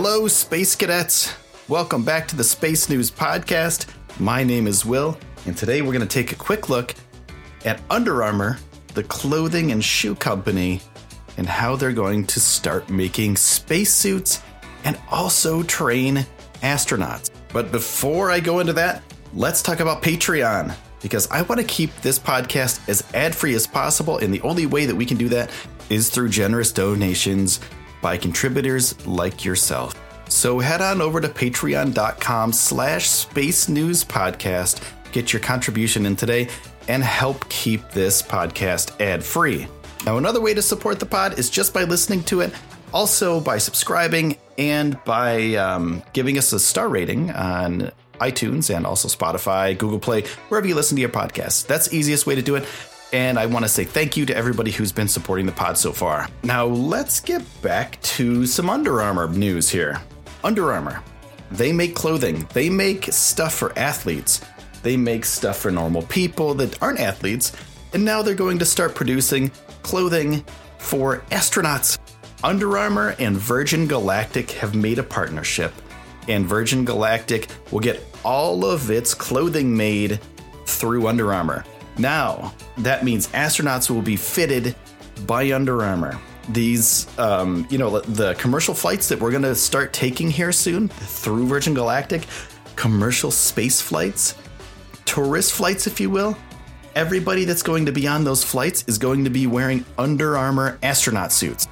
Hello, Space Cadets. Welcome back to the Space News Podcast. My name is Will, and today we're going to take a quick look at Under Armour, the clothing and shoe company, and how they're going to start making spacesuits and also train astronauts. But before I go into that, let's talk about Patreon because I want to keep this podcast as ad free as possible. And the only way that we can do that is through generous donations by contributors like yourself. So head on over to patreon.com slash space news podcast, get your contribution in today, and help keep this podcast ad free. Now, another way to support the pod is just by listening to it, also by subscribing and by um, giving us a star rating on iTunes and also Spotify, Google Play, wherever you listen to your podcast. That's the easiest way to do it. And I want to say thank you to everybody who's been supporting the pod so far. Now, let's get back to some Under Armour news here. Under Armour, they make clothing, they make stuff for athletes, they make stuff for normal people that aren't athletes, and now they're going to start producing clothing for astronauts. Under Armour and Virgin Galactic have made a partnership, and Virgin Galactic will get all of its clothing made through Under Armour. Now, that means astronauts will be fitted by Under Armour. These, um, you know, the commercial flights that we're going to start taking here soon through Virgin Galactic, commercial space flights, tourist flights, if you will, everybody that's going to be on those flights is going to be wearing Under Armour astronaut suits.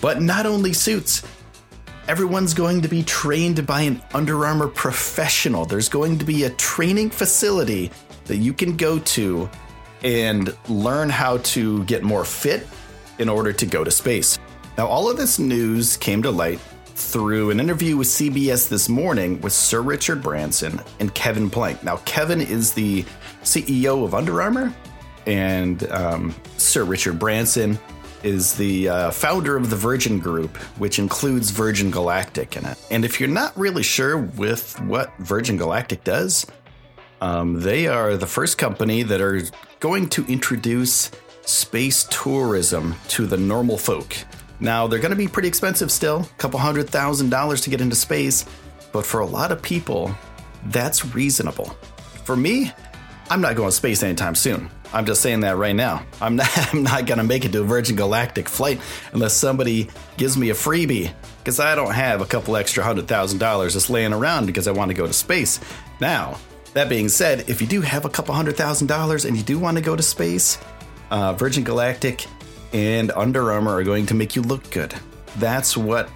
But not only suits, everyone's going to be trained by an Under Armour professional. There's going to be a training facility that you can go to and learn how to get more fit in order to go to space. Now, all of this news came to light through an interview with CBS this morning with Sir Richard Branson and Kevin Plank. Now, Kevin is the CEO of Under Armour, and um, Sir Richard Branson is the uh, founder of the Virgin Group, which includes Virgin Galactic in it. And if you're not really sure with what Virgin Galactic does, um, they are the first company that are going to introduce space tourism to the normal folk. Now, they're going to be pretty expensive still, a couple hundred thousand dollars to get into space, but for a lot of people, that's reasonable. For me, I'm not going to space anytime soon. I'm just saying that right now. I'm not, I'm not going to make it to a Virgin Galactic flight unless somebody gives me a freebie because I don't have a couple extra hundred thousand dollars just laying around because I want to go to space. Now, that being said, if you do have a couple hundred thousand dollars and you do want to go to space, uh, Virgin Galactic and Under Armour are going to make you look good. That's what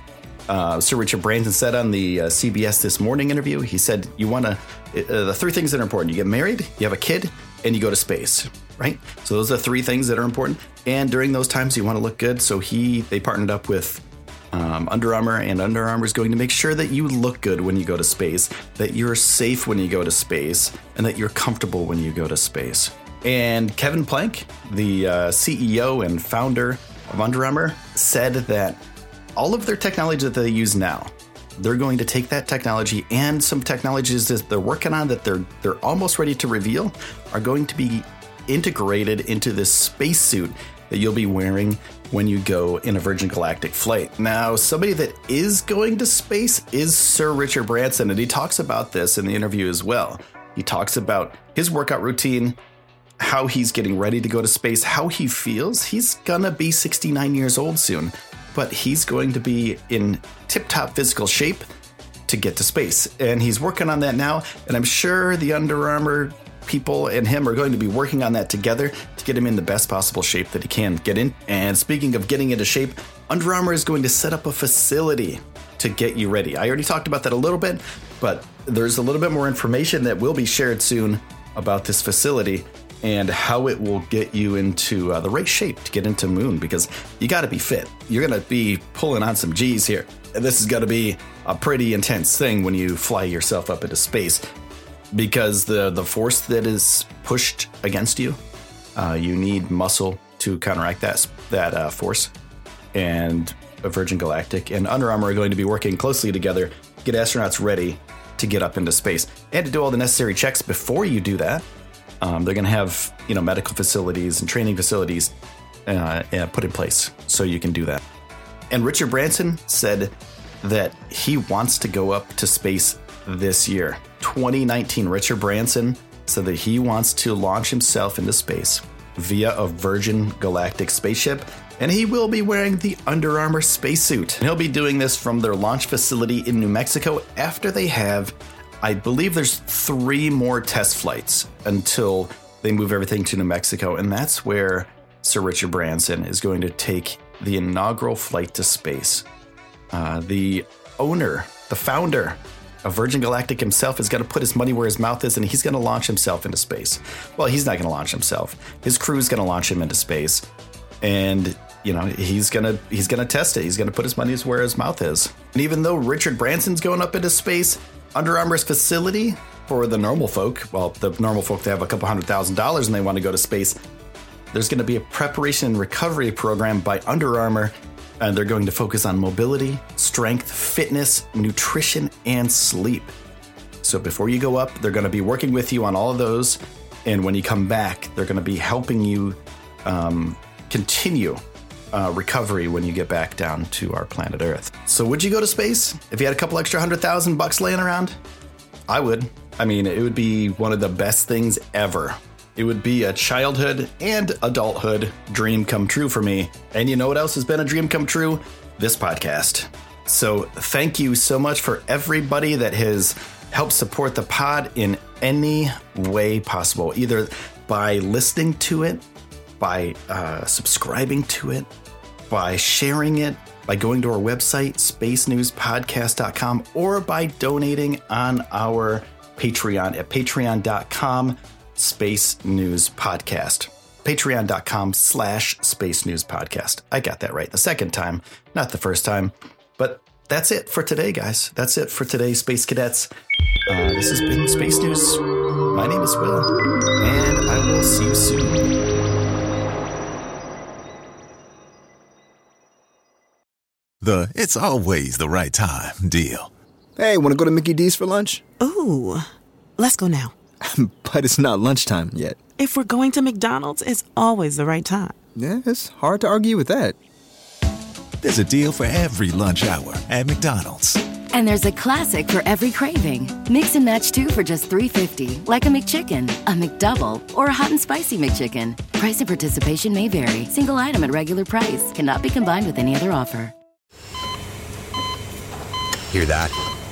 uh, Sir Richard Branson said on the uh, CBS This Morning interview. He said, You want to, uh, the three things that are important you get married, you have a kid, and you go to space, right? So those are the three things that are important. And during those times, you want to look good. So he, they partnered up with um, Under Armour, and Under Armour is going to make sure that you look good when you go to space, that you're safe when you go to space, and that you're comfortable when you go to space. And Kevin Plank, the uh, CEO and founder of Under Armour, said that all of their technology that they use now, they're going to take that technology and some technologies that they're working on that they're they're almost ready to reveal are going to be integrated into this spacesuit that you'll be wearing when you go in a Virgin Galactic flight. Now, somebody that is going to space is Sir Richard Branson, and he talks about this in the interview as well. He talks about his workout routine, how he's getting ready to go to space, how he feels. He's gonna be 69 years old soon, but he's going to be in tip top physical shape to get to space. And he's working on that now, and I'm sure the Under Armour people and him are going to be working on that together to get him in the best possible shape that he can get in. And speaking of getting into shape, Under Armour is going to set up a facility to get you ready. I already talked about that a little bit, but there's a little bit more information that will be shared soon about this facility. and how it will get you into uh, the right shape to get into Moon because you got to be fit. You're going to be pulling on some G's here. This is going to be a pretty intense thing when you fly yourself up into space because the, the force that is pushed against you, uh, you need muscle to counteract that, that uh, force. And Virgin Galactic and Under Armour are going to be working closely together to get astronauts ready to get up into space and to do all the necessary checks before you do that. Um, they're going to have you know medical facilities and training facilities uh, put in place so you can do that. And Richard Branson said that he wants to go up to space this year. 2019, Richard Branson said that he wants to launch himself into space via a Virgin Galactic spaceship, and he will be wearing the Under Armour spacesuit. And he'll be doing this from their launch facility in New Mexico after they have I believe there's three more test flights until they move everything to New Mexico, and that's where Sir Richard Branson is going to take the inaugural flight to space. Uh, the owner, the founder of Virgin Galactic himself is going to put his money where his mouth is and he's going to launch himself into space. Well, he's not going to launch himself. His crew is going to launch him into space. And you know, he's going to he's going to test it. He's going to put his money where his mouth is. And even though Richard Branson's going up into space, under Armour's facility for the normal folk, well, the normal folk, they have a couple hundred thousand dollars and they want to go to space. There's going to be a preparation and recovery program by Under Armour, and they're going to focus on mobility, strength, fitness, nutrition, and sleep. So before you go up, they're going to be working with you on all of those. And when you come back, they're going to be helping you um, continue uh, recovery when you get back down to our planet Earth. So, would you go to space if you had a couple extra hundred thousand bucks laying around? I would. I mean, it would be one of the best things ever. It would be a childhood and adulthood dream come true for me. And you know what else has been a dream come true? This podcast. So, thank you so much for everybody that has helped support the pod in any way possible, either by listening to it, by uh, subscribing to it, by sharing it, by going to our website, spacenewspodcast.com, or by donating on our Patreon at patreon.com space news podcast. Patreon.com slash space news podcast. I got that right the second time, not the first time. But that's it for today, guys. That's it for today, Space Cadets. Uh, this has been Space News. My name is Will, and I will see you soon. The it's always the right time deal. Hey, want to go to Mickey D's for lunch? Ooh, let's go now. but it's not lunchtime yet. If we're going to McDonald's, it's always the right time. Yeah, it's hard to argue with that. There's a deal for every lunch hour at McDonald's. And there's a classic for every craving. Mix and match two for just $3.50, like a McChicken, a McDouble, or a hot and spicy McChicken. Price and participation may vary. Single item at regular price cannot be combined with any other offer. Hear that?